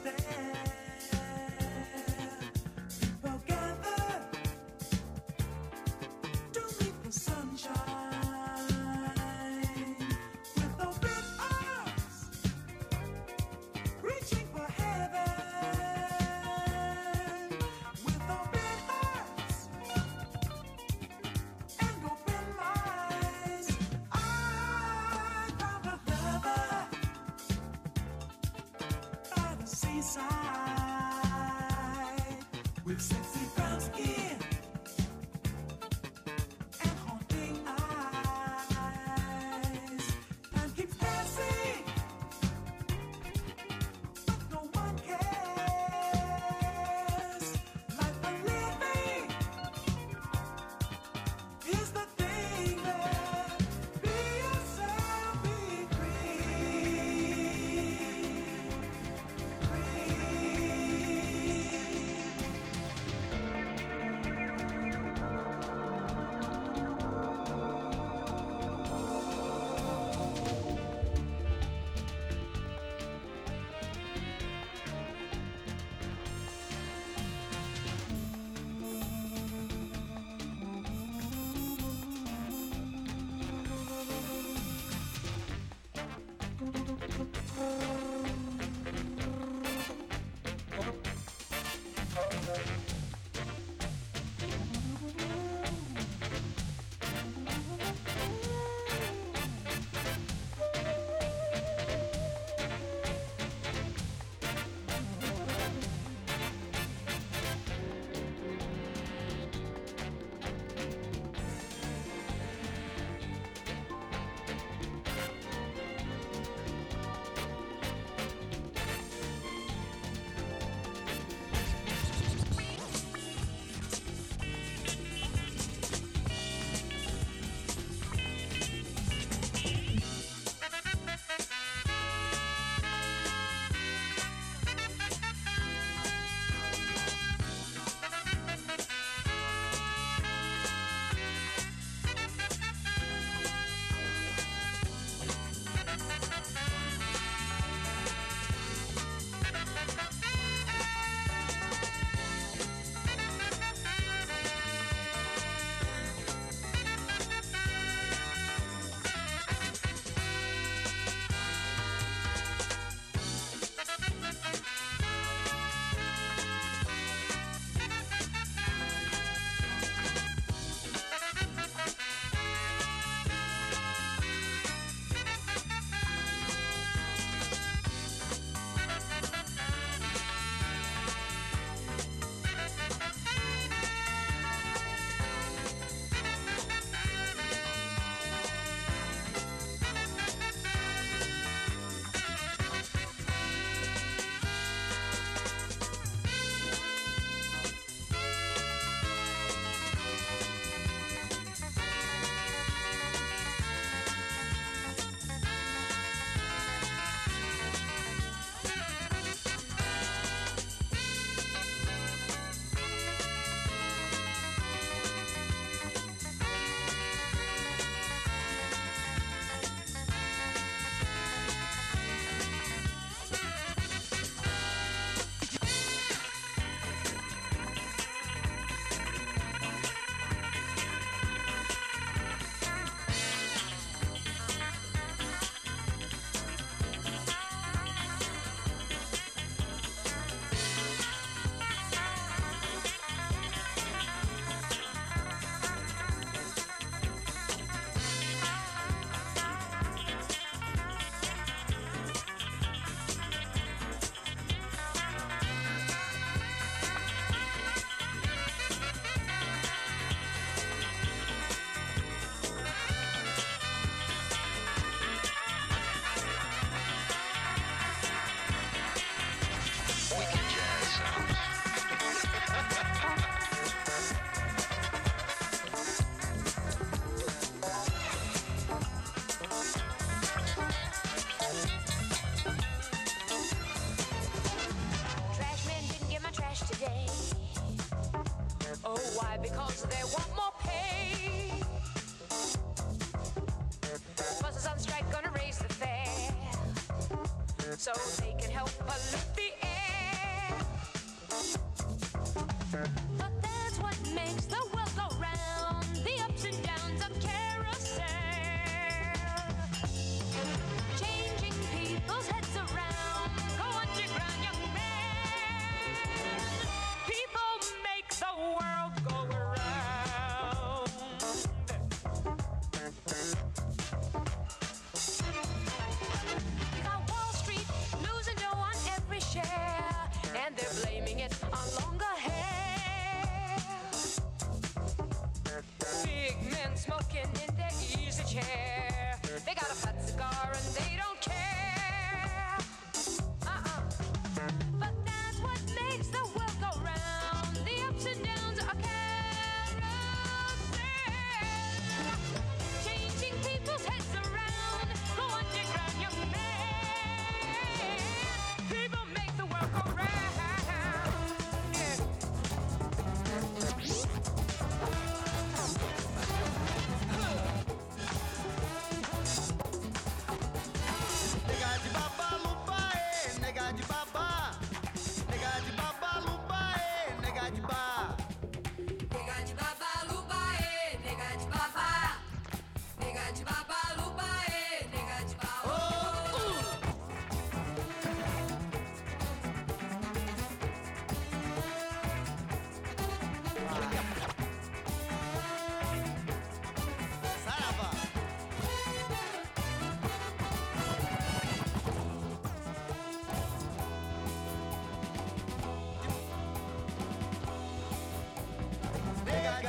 So they can help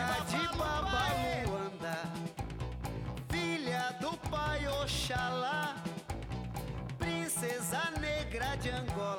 Terra é de Babaluanda Filha do pai Oxalá Princesa Negra de Angola.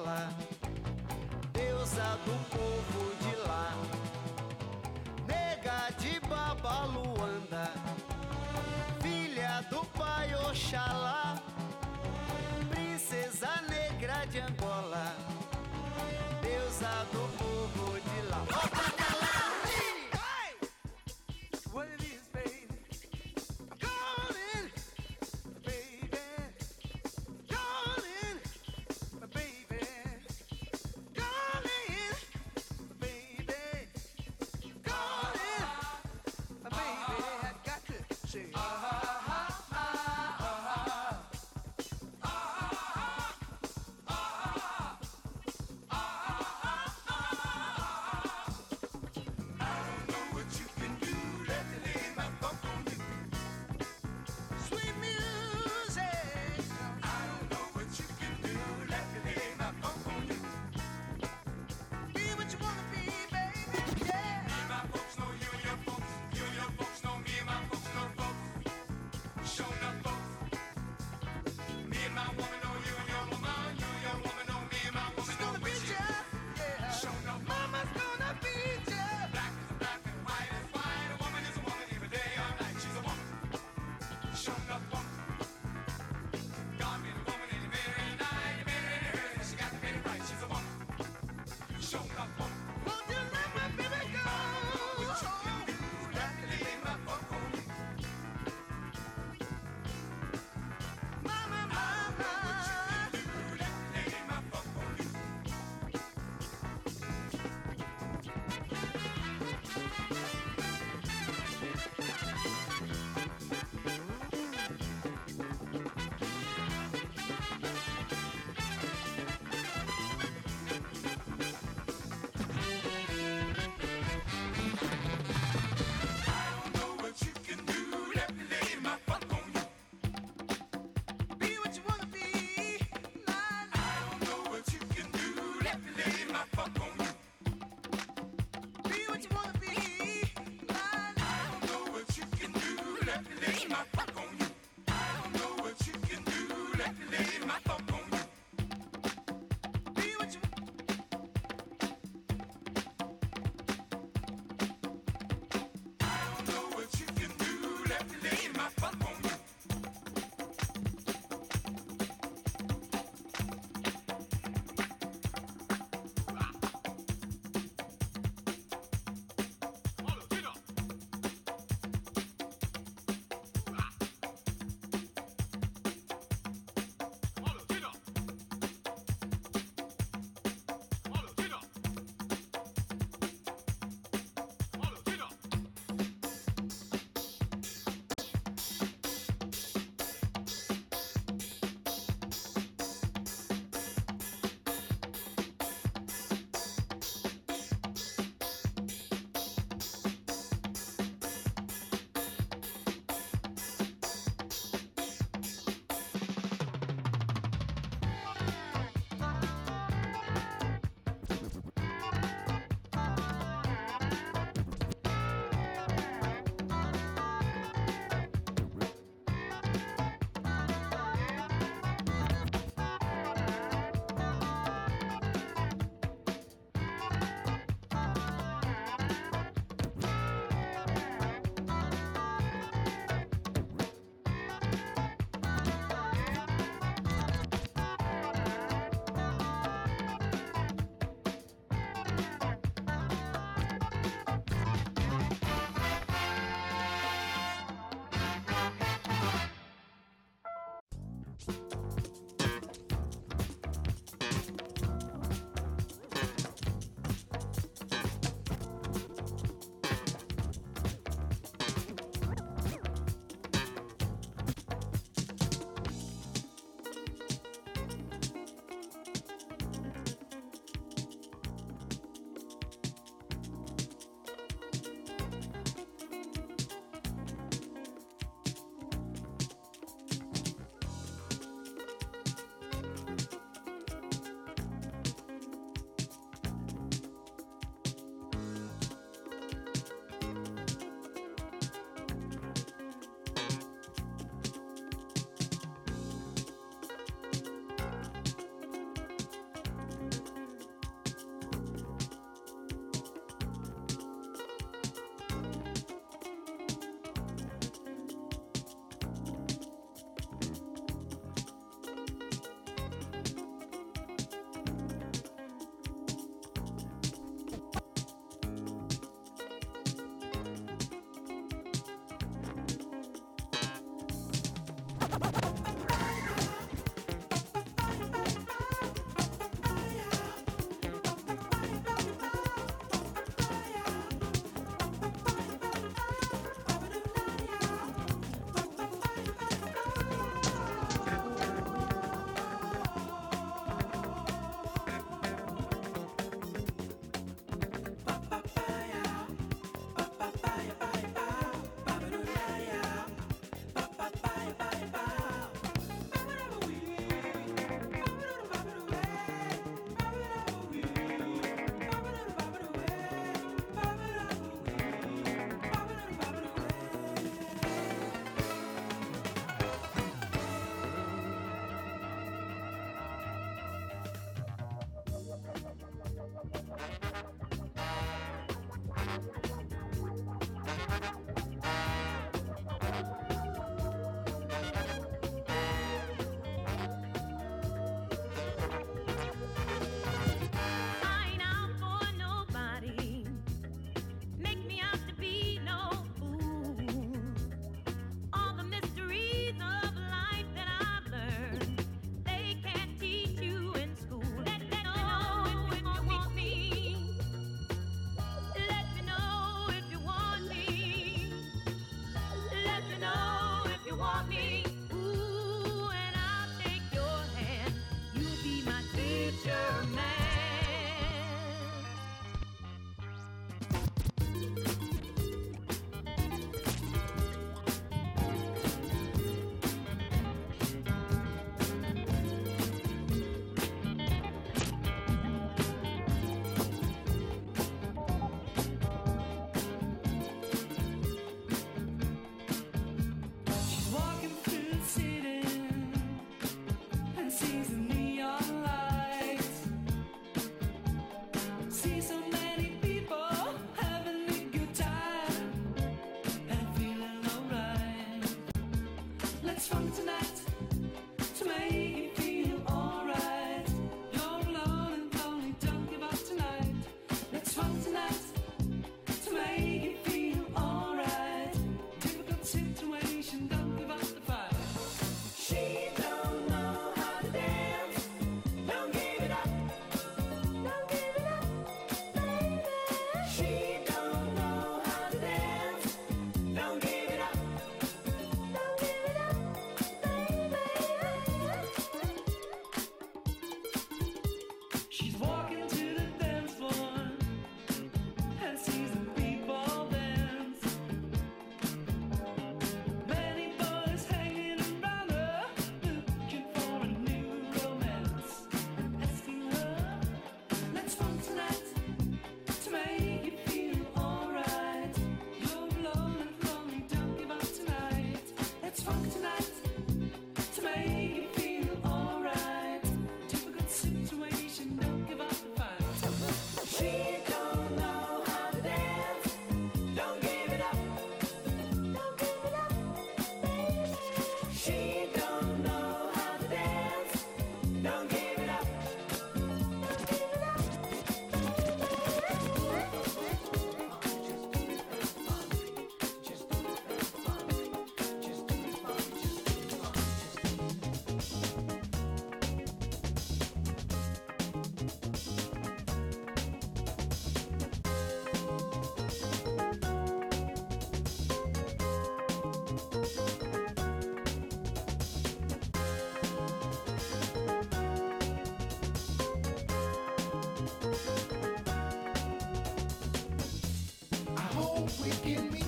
Something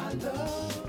every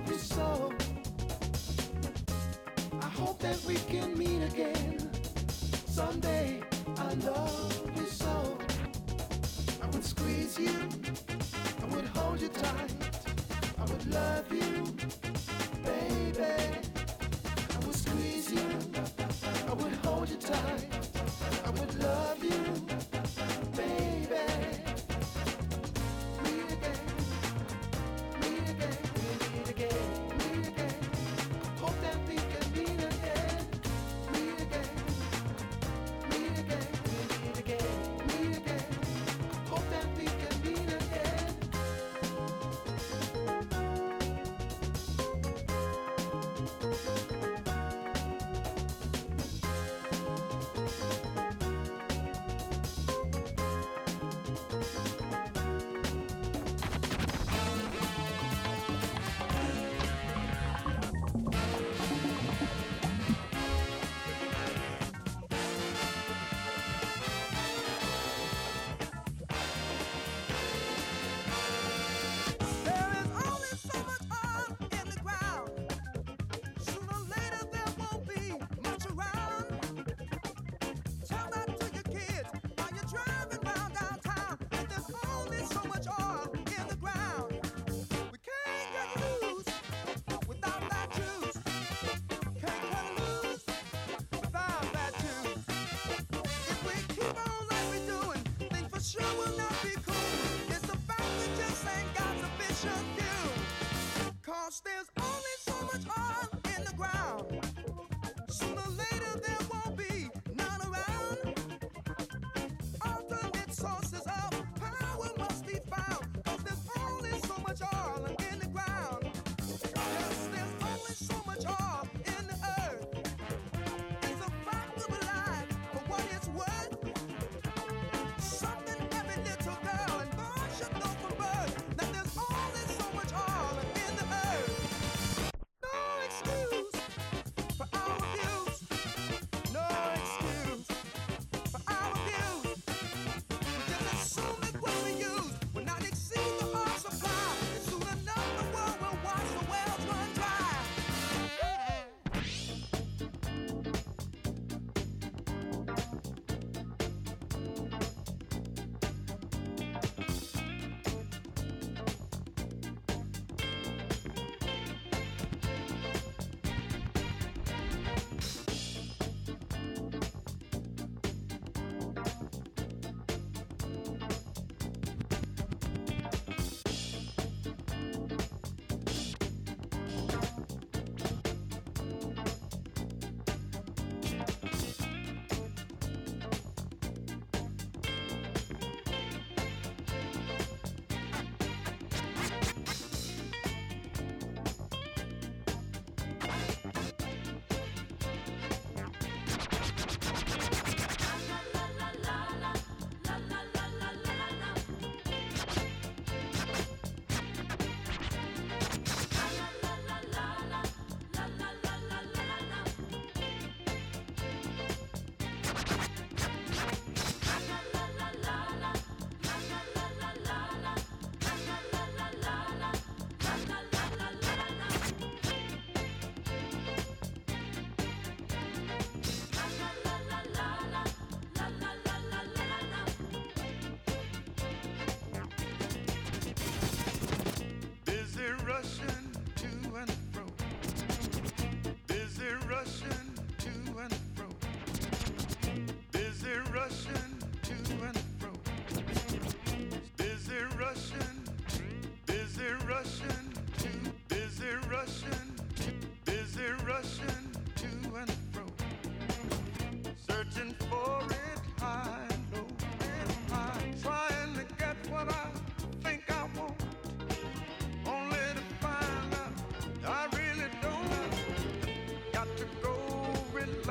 passion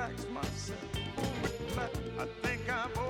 relax myself. I think I'm.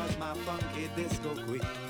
was my funky disco queen.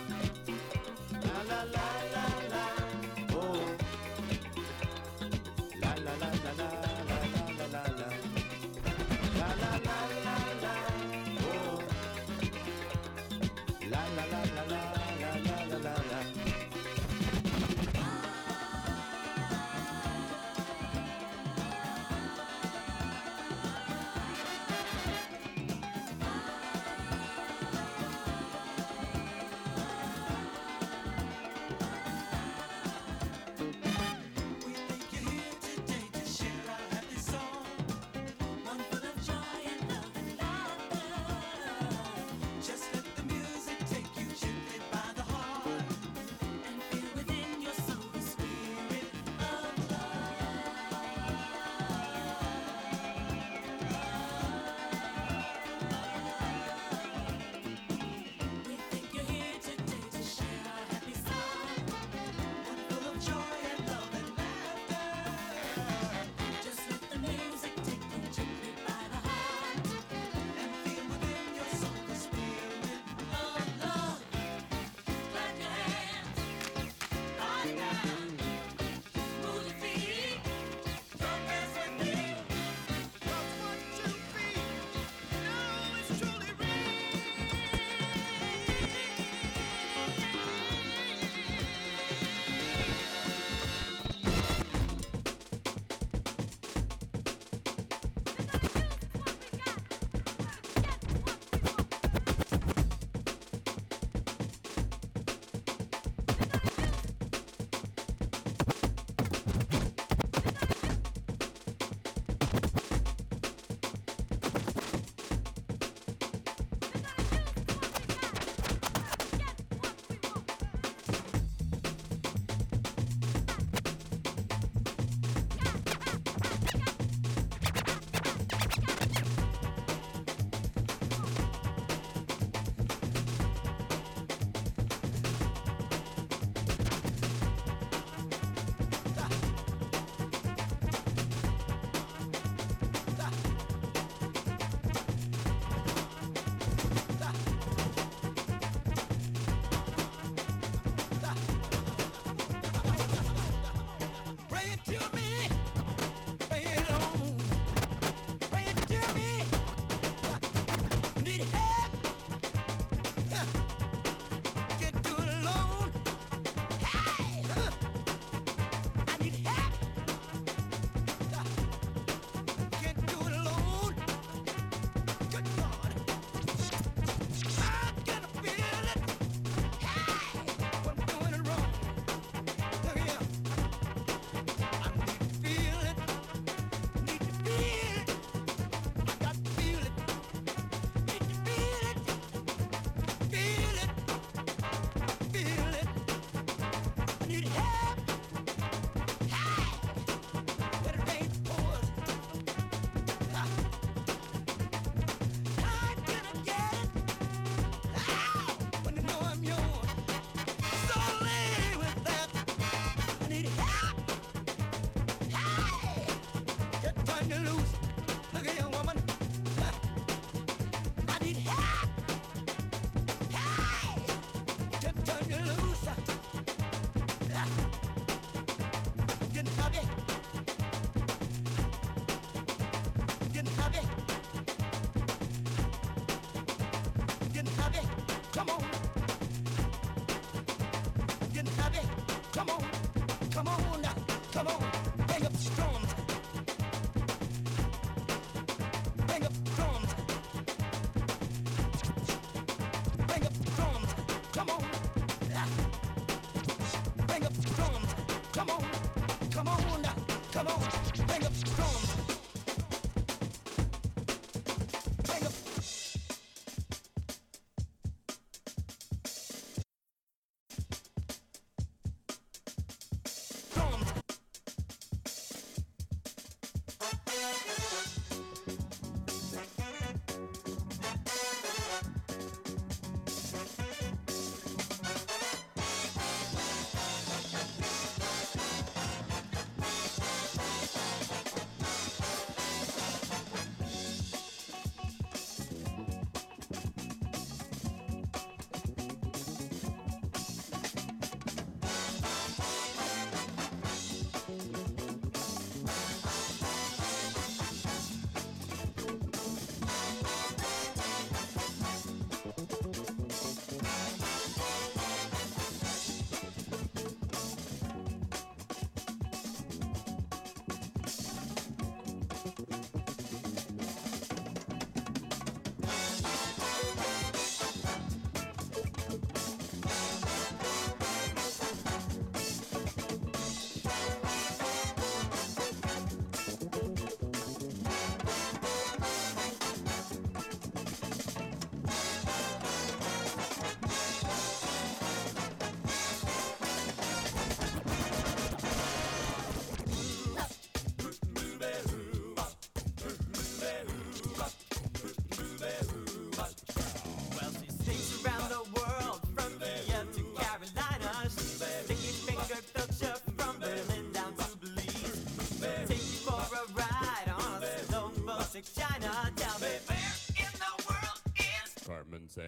Come on.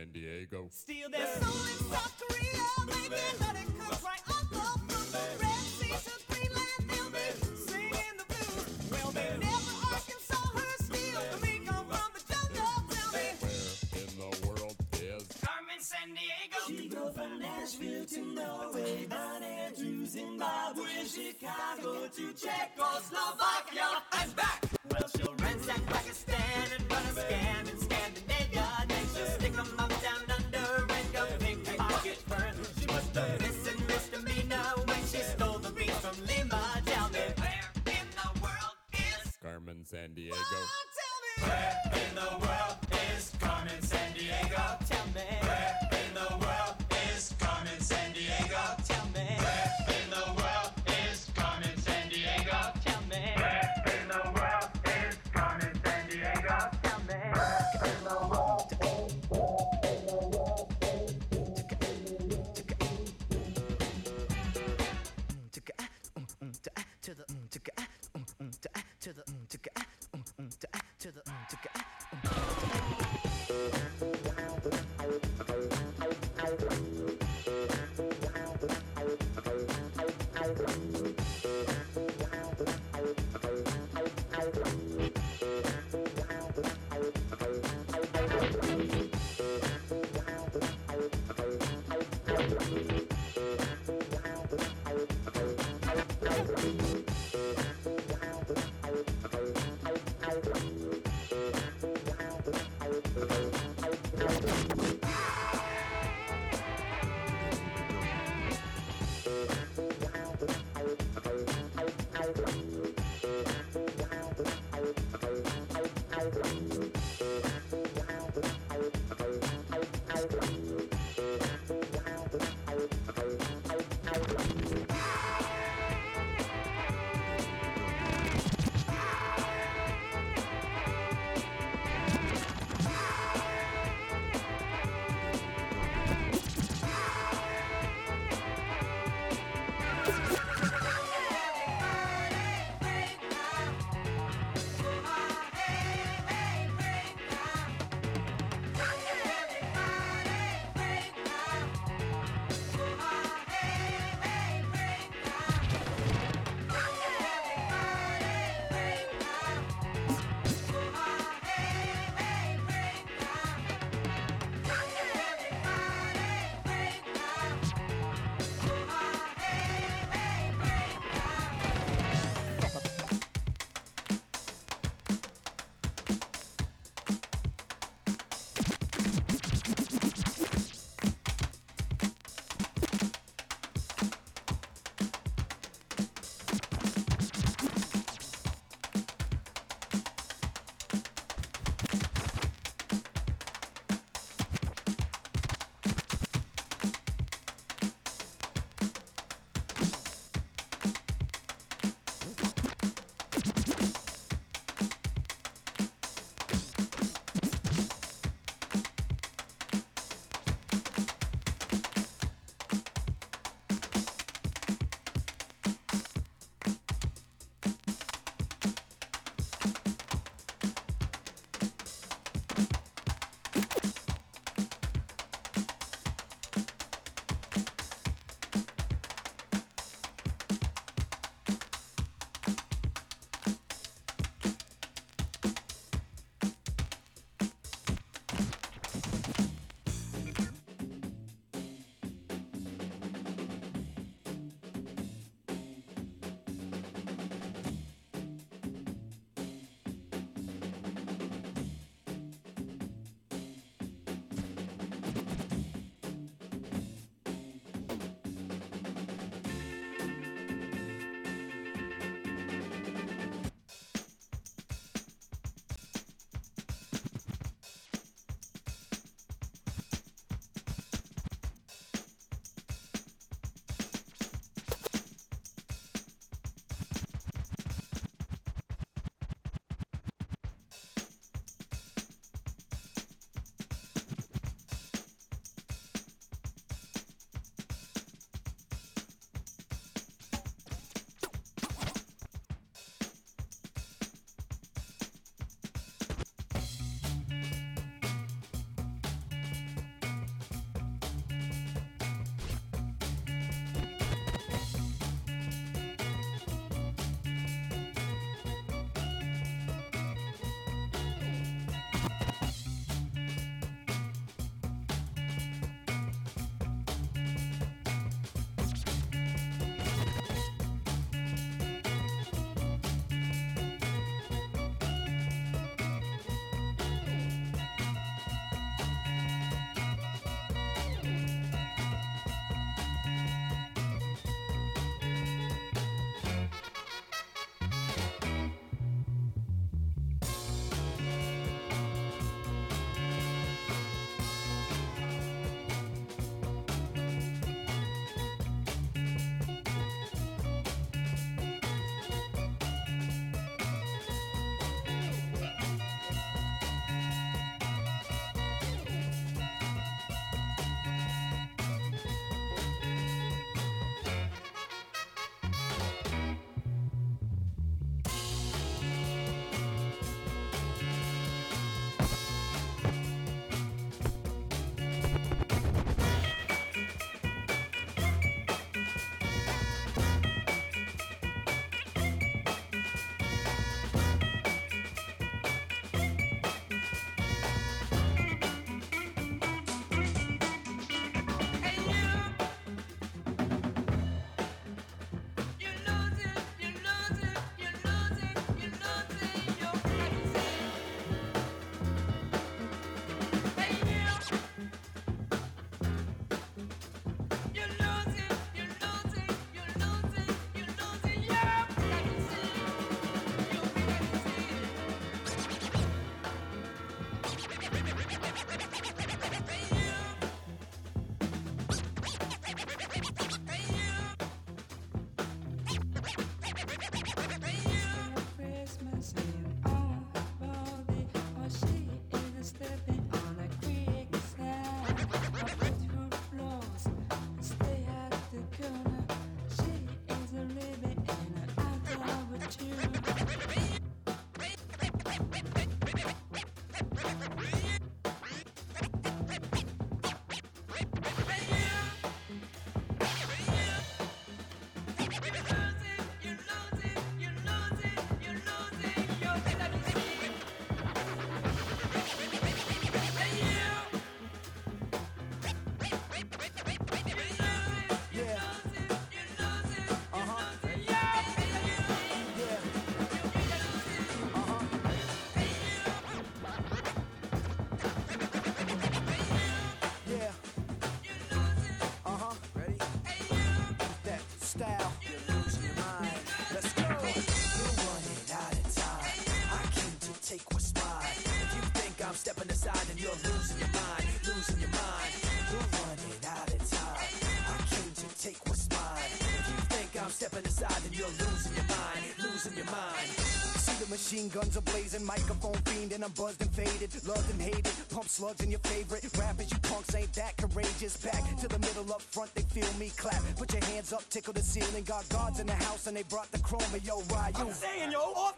Sandiego. Steal their soul in South Korea, baby, but it comes right up from the Red Sea to Greenland. They'll be singing the blues. Well, they never Arkansas her steal the meat come from the jungle. Tell me where in the world is Carmen San Diego? She go from Nashville to Norway, down to Zimbabwe, Chicago to Czechoslovakia, and back. Well, she'll ransack Pakistan and Sandiego. What? Then you're losing your mind, losing your mind. See the machine guns are blazing, microphone fiend, and I'm buzzed and faded, loved and hated. Pump slugs in your favorite rappers, you punks ain't that courageous. Back to the middle up front, they feel me clap. Put your hands up, tickle the ceiling. Got guards in the house and they brought the chrome. Yo, you? I'm saying, yo, off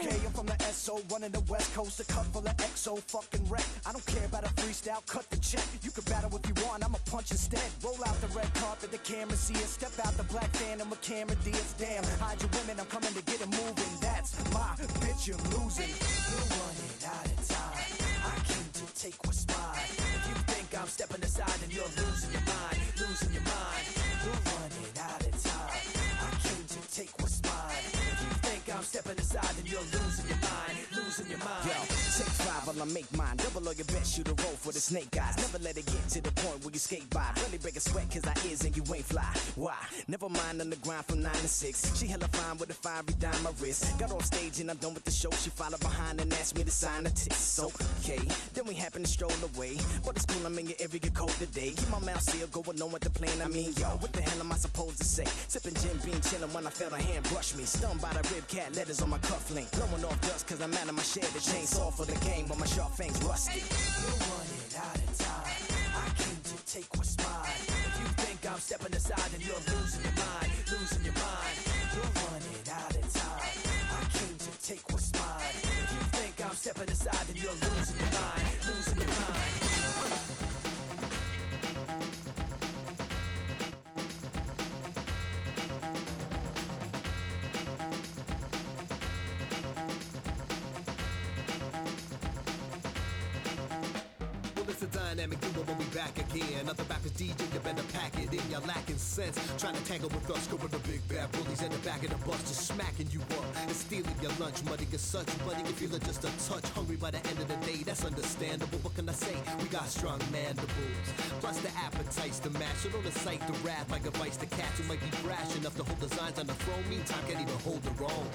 Okay, I'm from the SO, running the West Coast, a cup full of XO, fucking wreck. I don't care about a freestyle, cut the check. You can battle if you want, I'ma punch instead. Roll out the red carpet, the camera see us. Step out the black phantom a Cameron Diaz. Damn, hide your women, I'm coming to get it moving. That's my bitch, you're losing. You're running out of time. I came to take what's mine. If you think I'm stepping aside, then you're losing your mind, stepping aside, and you're losing your your mind. Yo, take five while I make mine. Double all your best, shoot a roll for the snake guys. Never let it get to the point where you skate by. Really break a sweat cause I is and you ain't fly. Why? Never mind on the grind from 9 to 6. She hella fine with a fiery dime my wrist. Got off stage and I'm done with the show. She followed behind and asked me to sign a test. Okay, then we happen to stroll away. But it's cool, I'm in your area, get cold today. Keep my mouth sealed, going on with the plan. I mean, yo, what the hell am I supposed to say? Sipping Jim Beam, chilling when I felt a hand brush me. Stunned by the rib cat letters on my cufflink. Blowing off dust cause I'm out of my shed. The chainsaw for the game, but my sharp fangs rusty. You're running out of time. I came to take what's mine. If you think I'm stepping aside, then you're losing your mind, losing your mind. You're running out of time. I came to take what's mine. If you think I'm stepping aside, then you're losing your mind, losing your mind. Dynamic we back again. Other rappers DJ, you better pack it in. You're lacking sense. Trying to tangle with us, go with the big bad bullies in the back of the bus, just smacking you up and stealing your lunch money. As such, buddy, if you're just a touch hungry by the end of the day, that's understandable. What can I say? We got strong mandibles. Plus the appetites to match. So don't incite the rap like vice to catch. who might be brash enough to hold designs on the throne. Meantime, can't even hold their own.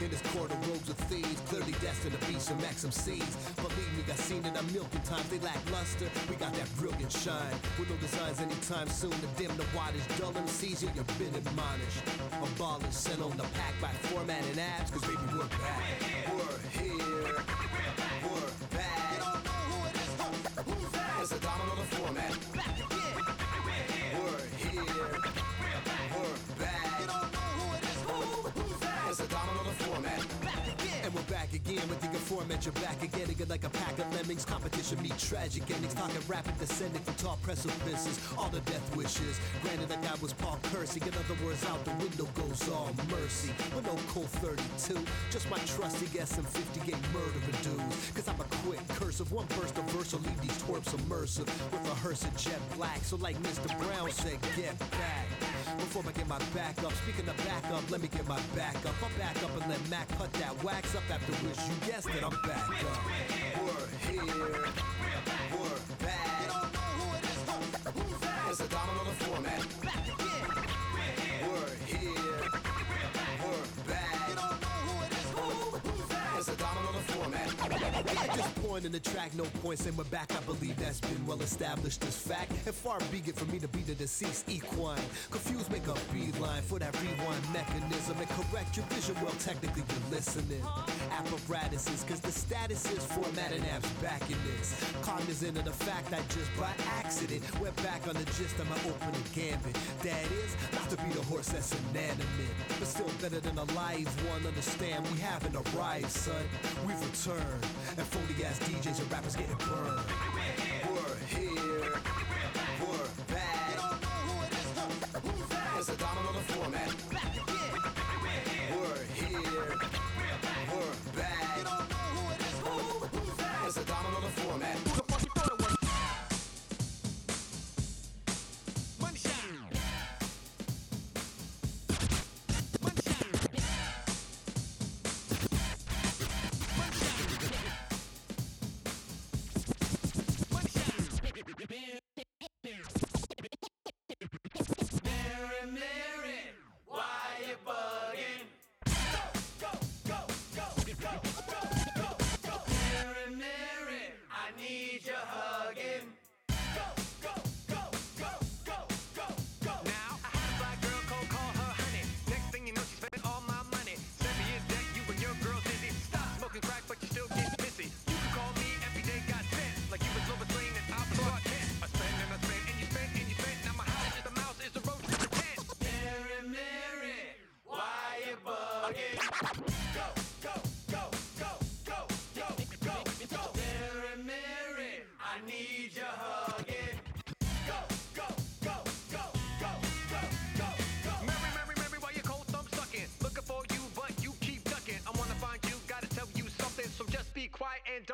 In this court of rogues of thieves, clearly destined to be some XMCs. Believe me, got seen in a milking times. They lack luster. We got that brilliant shine. With no designs anytime soon to dim the wattage. Dull MCs, yeah, you've been admonished. Abolished, sent on the pack by format and abs, cause baby, we're back. We're here. We're back. You don't know who It's Who's a diamond on the format. We're here. We're back. It's who? It is, who's that? It's a on the format. Again with the format. You're back again, again like a pack of lemmings. Competition meet tragic endings. Talking rapid descending from tall precipices. All the death wishes. Granted, that guy was Paul Kersey. In other words, out the window goes all mercy. With no cold 32. Just my trusty SM50 game murdering dudes. Cause I'm a quick cursive. One burst of verse will leave these twerps immersive. With a hearse and jet black. So like Mr. Brown said, get back. Before I get my back up, speaking of back up, let me get my back up. I'm back up and let Mac cut that wax up after which you guessed it, I'm back up. We're here. In the track, no points, and we're back. I believe that's been well established as fact. And far be it for me to be the deceased equine. Confused, make a beeline for that rewind mechanism and correct your vision. Well, technically, you're listening. Apparatuses, cause the status is formatting apps back in this. Cognizant of the fact I just by accident went back on the gist of my opening gambit. That is, not to be the horse that's inanimate, but still better than a live one. Understand, we haven't arrived, son. We've returned, and phony ass DJs and rappers getting burned. We're here, we're back. Who It's a diamond on the format. We're here, we're back.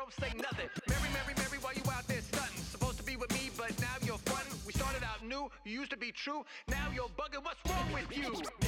don't say nothing. Mary, Mary, Mary, why you out there stunting? Supposed to be with me, but now you're fun. We started out new, you used to be true. Now you're bugging, what's wrong with you?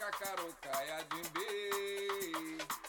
cacarocaia de bem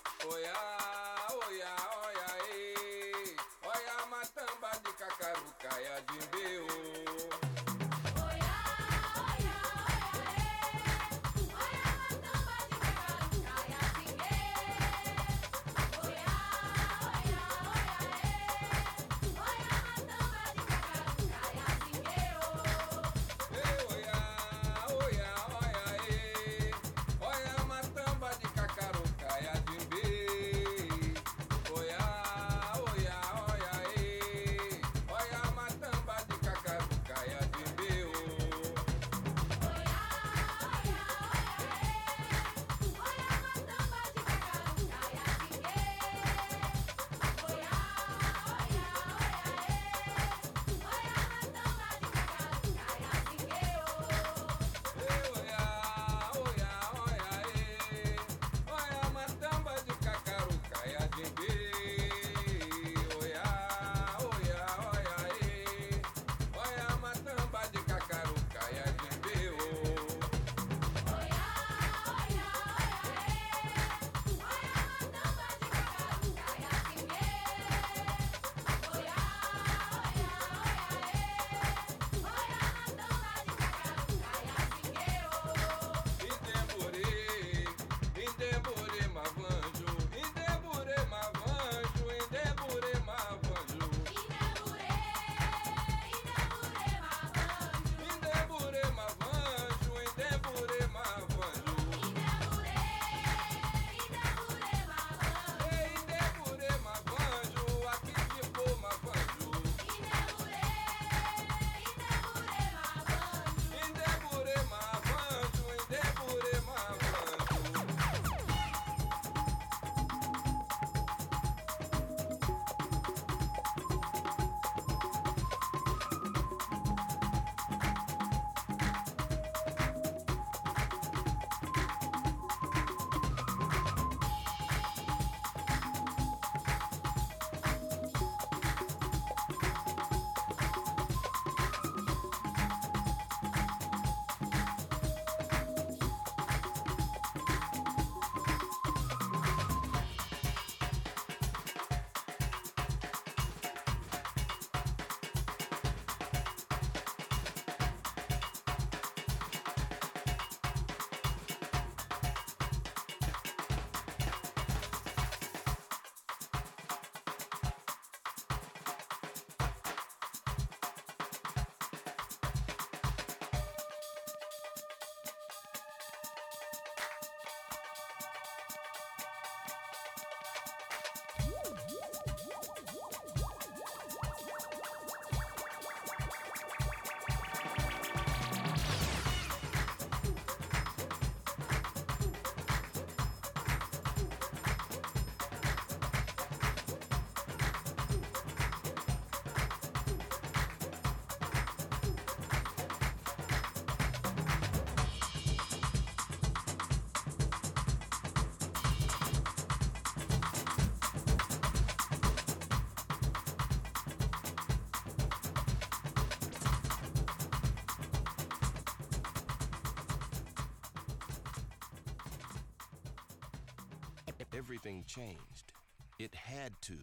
Everything changed. It had to.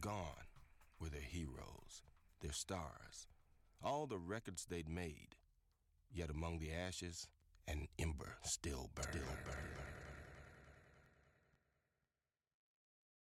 Gone were their heroes, their stars, all the records they'd made. Yet among the ashes, an ember still burned. Still burned.